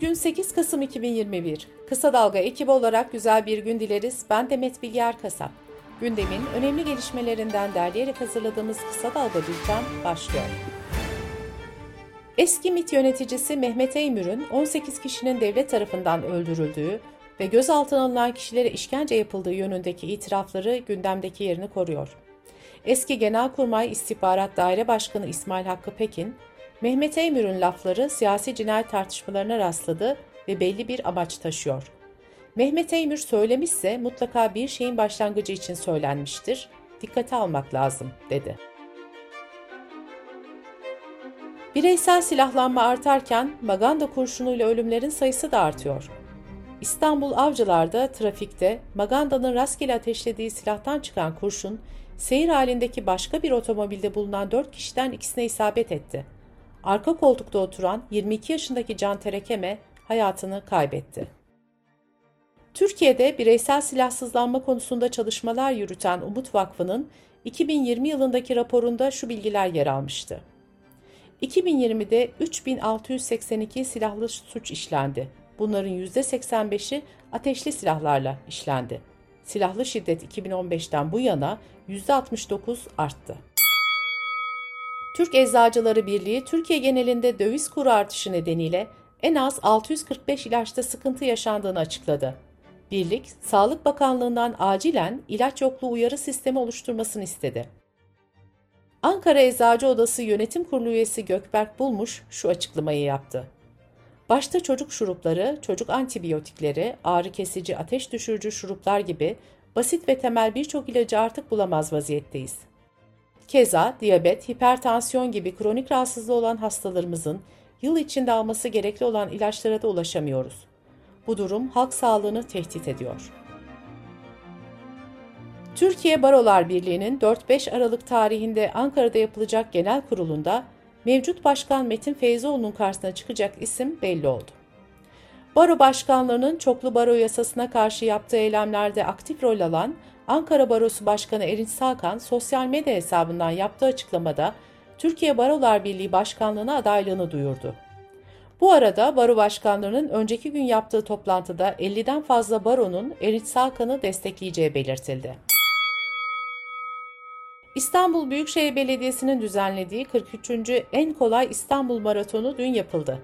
Bugün 8 Kasım 2021. Kısa Dalga ekibi olarak güzel bir gün dileriz. Ben Demet Bilger Kasap. Gündemin önemli gelişmelerinden derleyerek hazırladığımız Kısa Dalga Bülten başlıyor. Eski MİT yöneticisi Mehmet Eymür'ün 18 kişinin devlet tarafından öldürüldüğü ve gözaltına alınan kişilere işkence yapıldığı yönündeki itirafları gündemdeki yerini koruyor. Eski Genelkurmay İstihbarat Daire Başkanı İsmail Hakkı Pekin, Mehmet Eymür'ün lafları siyasi cinayet tartışmalarına rastladı ve belli bir amaç taşıyor. Mehmet Eymür söylemişse mutlaka bir şeyin başlangıcı için söylenmiştir. Dikkate almak lazım, dedi. Bireysel silahlanma artarken maganda kurşunuyla ölümlerin sayısı da artıyor. İstanbul Avcılar'da trafikte magandanın rastgele ateşlediği silahtan çıkan kurşun, seyir halindeki başka bir otomobilde bulunan dört kişiden ikisine isabet etti. Arka koltukta oturan 22 yaşındaki Can Terekeme hayatını kaybetti. Türkiye'de bireysel silahsızlanma konusunda çalışmalar yürüten Umut Vakfı'nın 2020 yılındaki raporunda şu bilgiler yer almıştı. 2020'de 3682 silahlı suç işlendi. Bunların %85'i ateşli silahlarla işlendi. Silahlı şiddet 2015'ten bu yana %69 arttı. Türk Eczacıları Birliği Türkiye genelinde döviz kuru artışı nedeniyle en az 645 ilaçta sıkıntı yaşandığını açıkladı. Birlik, Sağlık Bakanlığı'ndan acilen ilaç yokluğu uyarı sistemi oluşturmasını istedi. Ankara Eczacı Odası Yönetim Kurulu üyesi Gökberk Bulmuş şu açıklamayı yaptı. Başta çocuk şurupları, çocuk antibiyotikleri, ağrı kesici, ateş düşürücü şuruplar gibi basit ve temel birçok ilacı artık bulamaz vaziyetteyiz. Keza diyabet, hipertansiyon gibi kronik rahatsızlığı olan hastalarımızın yıl içinde alması gerekli olan ilaçlara da ulaşamıyoruz. Bu durum halk sağlığını tehdit ediyor. Türkiye Barolar Birliği'nin 4-5 Aralık tarihinde Ankara'da yapılacak genel kurulunda mevcut başkan Metin Feyzoğlu'nun karşısına çıkacak isim belli oldu. Baro başkanlarının çoklu baro yasasına karşı yaptığı eylemlerde aktif rol alan Ankara Barosu Başkanı Erinç Sakan sosyal medya hesabından yaptığı açıklamada Türkiye Barolar Birliği Başkanlığı'na adaylığını duyurdu. Bu arada baro başkanlarının önceki gün yaptığı toplantıda 50'den fazla baronun Erinç Sakan'ı destekleyeceği belirtildi. İstanbul Büyükşehir Belediyesi'nin düzenlediği 43. En Kolay İstanbul Maratonu dün yapıldı.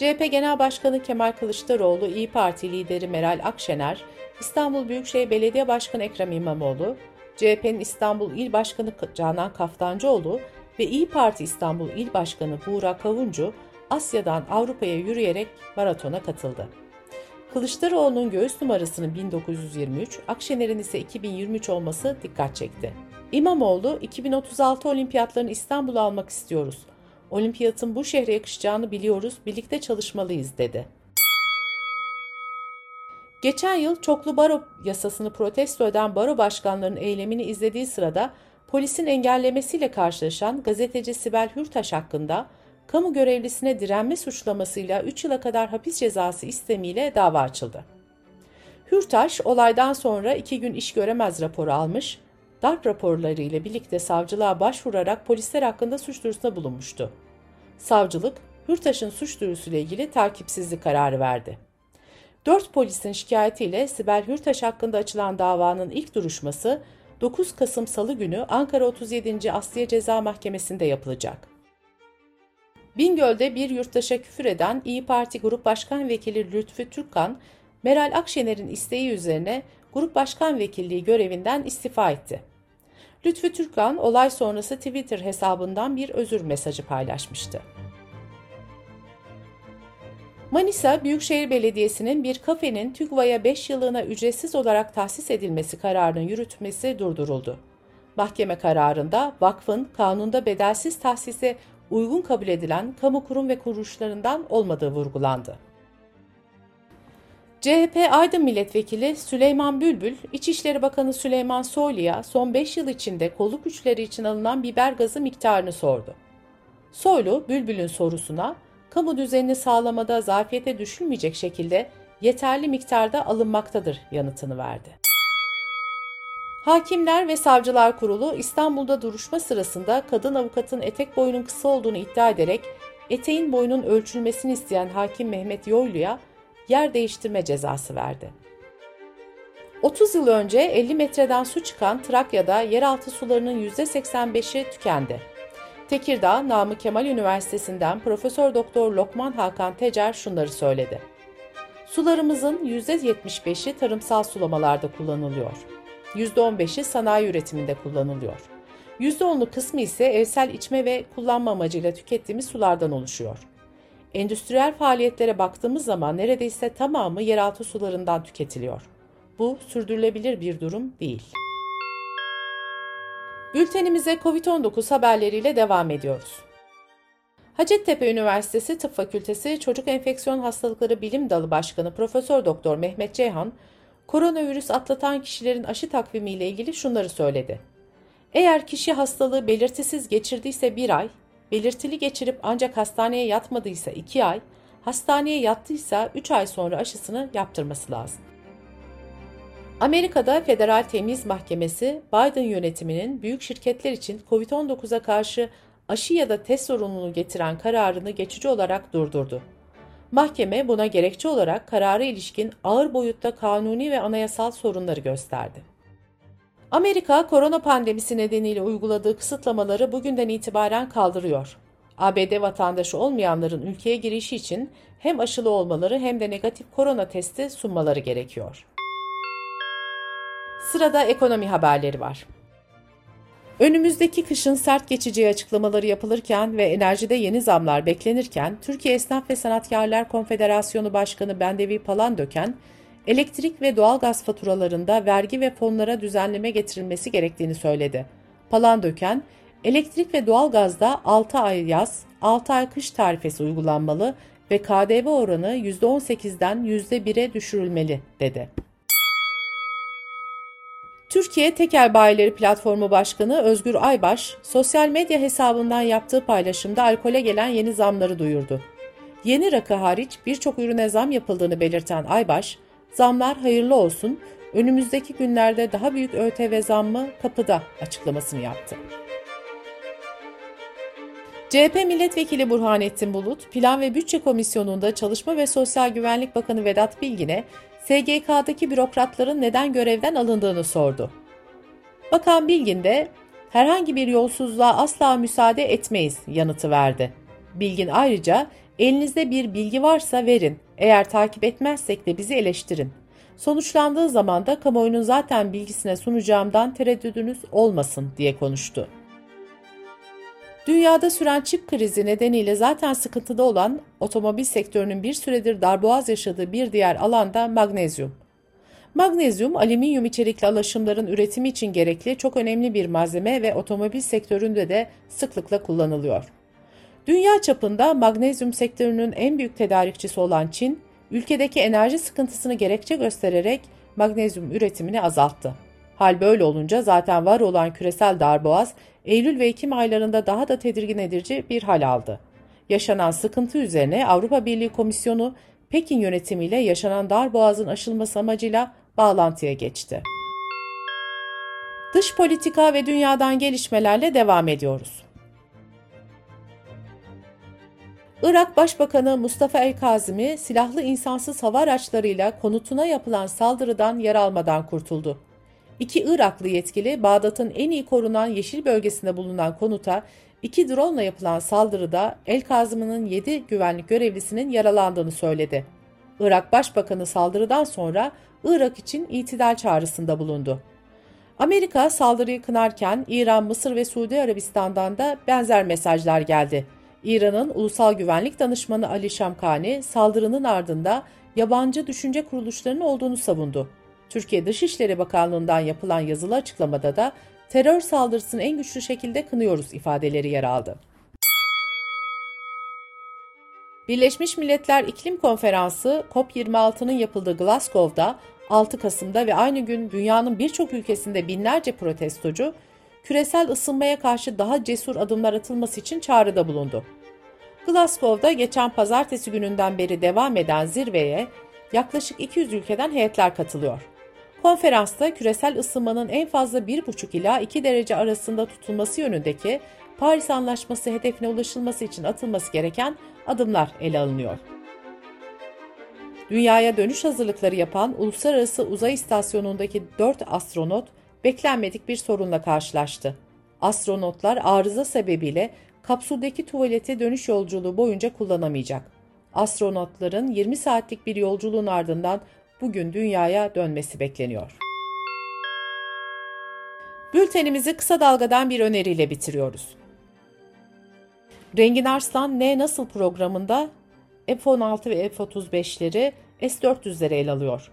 CHP Genel Başkanı Kemal Kılıçdaroğlu, İyi Parti lideri Meral Akşener, İstanbul Büyükşehir Belediye Başkanı Ekrem İmamoğlu, CHP'nin İstanbul İl Başkanı Canan Kaftancıoğlu ve İyi Parti İstanbul İl Başkanı Buğra Kavuncu Asya'dan Avrupa'ya yürüyerek maratona katıldı. Kılıçdaroğlu'nun göğüs numarasının 1923, Akşener'in ise 2023 olması dikkat çekti. İmamoğlu, 2036 olimpiyatlarını İstanbul'a almak istiyoruz. Olimpiyatın bu şehre yakışacağını biliyoruz, birlikte çalışmalıyız dedi. Geçen yıl çoklu baro yasasını protesto eden baro başkanlarının eylemini izlediği sırada polisin engellemesiyle karşılaşan gazeteci Sibel Hürtaş hakkında kamu görevlisine direnme suçlamasıyla 3 yıla kadar hapis cezası istemiyle dava açıldı. Hürtaş olaydan sonra 2 gün iş göremez raporu almış, darp raporları ile birlikte savcılığa başvurarak polisler hakkında suç duyurusunda bulunmuştu. Savcılık, Hürtaş'ın suç duyurusuyla ilgili takipsizlik kararı verdi. Dört polisin şikayetiyle Sibel Hürtaş hakkında açılan davanın ilk duruşması 9 Kasım Salı günü Ankara 37. Asliye Ceza Mahkemesi'nde yapılacak. Bingöl'de bir yurttaşa küfür eden İyi Parti Grup Başkan Vekili Lütfü Türkkan, Meral Akşener'in isteği üzerine Grup Başkan Vekilliği görevinden istifa etti. Lütfü Türkkan olay sonrası Twitter hesabından bir özür mesajı paylaşmıştı. Manisa Büyükşehir Belediyesi'nin bir kafenin TÜGVA'ya 5 yıllığına ücretsiz olarak tahsis edilmesi kararının yürütmesi durduruldu. Mahkeme kararında vakfın kanunda bedelsiz tahsise uygun kabul edilen kamu kurum ve kuruluşlarından olmadığı vurgulandı. CHP Aydın Milletvekili Süleyman Bülbül, İçişleri Bakanı Süleyman Soylu'ya son 5 yıl içinde kolluk güçleri için alınan biber gazı miktarını sordu. Soylu, Bülbül'ün sorusuna kamu düzenini sağlamada zafiyete düşülmeyecek şekilde yeterli miktarda alınmaktadır yanıtını verdi. Hakimler ve Savcılar Kurulu İstanbul'da duruşma sırasında kadın avukatın etek boyunun kısa olduğunu iddia ederek eteğin boyunun ölçülmesini isteyen hakim Mehmet Yoylu'ya yer değiştirme cezası verdi. 30 yıl önce 50 metreden su çıkan Trakya'da yeraltı sularının %85'i tükendi. Tekirdağ Namık Kemal Üniversitesi'nden Profesör Doktor Lokman Hakan Tecer şunları söyledi. Sularımızın %75'i tarımsal sulamalarda kullanılıyor. %15'i sanayi üretiminde kullanılıyor. %10'luk kısmı ise evsel içme ve kullanma amacıyla tükettiğimiz sulardan oluşuyor. Endüstriyel faaliyetlere baktığımız zaman neredeyse tamamı yeraltı sularından tüketiliyor. Bu sürdürülebilir bir durum değil. Bültenimize COVID-19 haberleriyle devam ediyoruz. Hacettepe Üniversitesi Tıp Fakültesi Çocuk Enfeksiyon Hastalıkları Bilim Dalı Başkanı Profesör Doktor Mehmet Ceyhan, koronavirüs atlatan kişilerin aşı takvimi ile ilgili şunları söyledi. Eğer kişi hastalığı belirtisiz geçirdiyse bir ay, belirtili geçirip ancak hastaneye yatmadıysa iki ay, hastaneye yattıysa üç ay sonra aşısını yaptırması lazım. Amerika'da Federal Temiz Mahkemesi, Biden yönetiminin büyük şirketler için COVID-19'a karşı aşı ya da test zorunluluğu getiren kararını geçici olarak durdurdu. Mahkeme buna gerekçe olarak karara ilişkin ağır boyutta kanuni ve anayasal sorunları gösterdi. Amerika, korona pandemisi nedeniyle uyguladığı kısıtlamaları bugünden itibaren kaldırıyor. ABD vatandaşı olmayanların ülkeye girişi için hem aşılı olmaları hem de negatif korona testi sunmaları gerekiyor. Sırada ekonomi haberleri var. Önümüzdeki kışın sert geçeceği açıklamaları yapılırken ve enerjide yeni zamlar beklenirken Türkiye Esnaf ve Sanatkarlar Konfederasyonu Başkanı Bendevi Palandöken, elektrik ve doğalgaz faturalarında vergi ve fonlara düzenleme getirilmesi gerektiğini söyledi. Palandöken, elektrik ve doğalgazda 6 ay yaz, 6 ay kış tarifesi uygulanmalı ve KDV oranı %18'den %1'e düşürülmeli dedi. Türkiye Tekel Bayileri Platformu Başkanı Özgür Aybaş, sosyal medya hesabından yaptığı paylaşımda alkole gelen yeni zamları duyurdu. Yeni rakı hariç birçok ürüne zam yapıldığını belirten Aybaş, zamlar hayırlı olsun, önümüzdeki günlerde daha büyük ÖTV zammı kapıda açıklamasını yaptı. CHP Milletvekili Burhanettin Bulut, Plan ve Bütçe Komisyonu'nda Çalışma ve Sosyal Güvenlik Bakanı Vedat Bilgin'e SGK'daki bürokratların neden görevden alındığını sordu. Bakan Bilgin de herhangi bir yolsuzluğa asla müsaade etmeyiz yanıtı verdi. Bilgin ayrıca elinizde bir bilgi varsa verin, eğer takip etmezsek de bizi eleştirin. Sonuçlandığı zaman da kamuoyunun zaten bilgisine sunacağımdan tereddüdünüz olmasın diye konuştu. Dünyada süren çip krizi nedeniyle zaten sıkıntıda olan otomobil sektörünün bir süredir darboğaz yaşadığı bir diğer alanda magnezyum. Magnezyum, alüminyum içerikli alaşımların üretimi için gerekli çok önemli bir malzeme ve otomobil sektöründe de sıklıkla kullanılıyor. Dünya çapında magnezyum sektörünün en büyük tedarikçisi olan Çin, ülkedeki enerji sıkıntısını gerekçe göstererek magnezyum üretimini azalttı. Hal böyle olunca zaten var olan küresel darboğaz Eylül ve Ekim aylarında daha da tedirgin edici bir hal aldı. Yaşanan sıkıntı üzerine Avrupa Birliği Komisyonu Pekin yönetimiyle yaşanan darboğazın aşılması amacıyla bağlantıya geçti. Dış politika ve dünyadan gelişmelerle devam ediyoruz. Irak Başbakanı Mustafa El-Kazimi silahlı insansız hava araçlarıyla konutuna yapılan saldırıdan yer almadan kurtuldu. İki Iraklı yetkili Bağdat'ın en iyi korunan yeşil bölgesinde bulunan konuta iki drone ile yapılan saldırıda El Kazım'ın 7 güvenlik görevlisinin yaralandığını söyledi. Irak Başbakanı saldırıdan sonra Irak için itidal çağrısında bulundu. Amerika saldırıyı kınarken İran, Mısır ve Suudi Arabistan'dan da benzer mesajlar geldi. İran'ın Ulusal Güvenlik Danışmanı Ali Şamkani saldırının ardında yabancı düşünce kuruluşlarının olduğunu savundu. Türkiye Dışişleri Bakanlığı'ndan yapılan yazılı açıklamada da terör saldırısını en güçlü şekilde kınıyoruz ifadeleri yer aldı. Birleşmiş Milletler İklim Konferansı COP26'nın yapıldığı Glasgow'da 6 Kasım'da ve aynı gün dünyanın birçok ülkesinde binlerce protestocu küresel ısınmaya karşı daha cesur adımlar atılması için çağrıda bulundu. Glasgow'da geçen pazartesi gününden beri devam eden zirveye yaklaşık 200 ülkeden heyetler katılıyor. Konferansta küresel ısınmanın en fazla 1,5 ila 2 derece arasında tutulması yönündeki Paris Anlaşması hedefine ulaşılması için atılması gereken adımlar ele alınıyor. Dünyaya dönüş hazırlıkları yapan Uluslararası Uzay İstasyonu'ndaki 4 astronot beklenmedik bir sorunla karşılaştı. Astronotlar arıza sebebiyle kapsüldeki tuvaleti dönüş yolculuğu boyunca kullanamayacak. Astronotların 20 saatlik bir yolculuğun ardından bugün dünyaya dönmesi bekleniyor. Bültenimizi kısa dalgadan bir öneriyle bitiriyoruz. Rengin Arslan Ne Nasıl programında F-16 ve F-35'leri S-400'lere ele alıyor.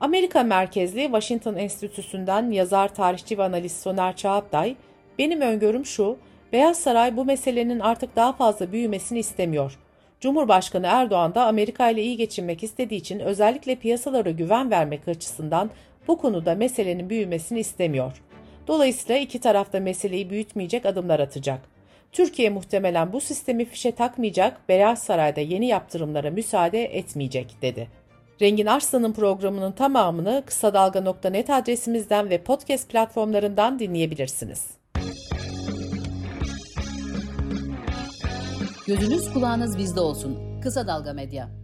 Amerika merkezli Washington Enstitüsü'nden yazar, tarihçi ve analist Soner Çağatay, benim öngörüm şu, Beyaz Saray bu meselenin artık daha fazla büyümesini istemiyor. Cumhurbaşkanı Erdoğan da Amerika ile iyi geçinmek istediği için özellikle piyasalara güven vermek açısından bu konuda meselenin büyümesini istemiyor. Dolayısıyla iki tarafta meseleyi büyütmeyecek adımlar atacak. Türkiye muhtemelen bu sistemi fişe takmayacak, Beyaz Saray'da yeni yaptırımlara müsaade etmeyecek dedi. Rengin Arslan'ın programının tamamını kısa dalga.net adresimizden ve podcast platformlarından dinleyebilirsiniz. Gözünüz kulağınız bizde olsun. Kısa Dalga Medya.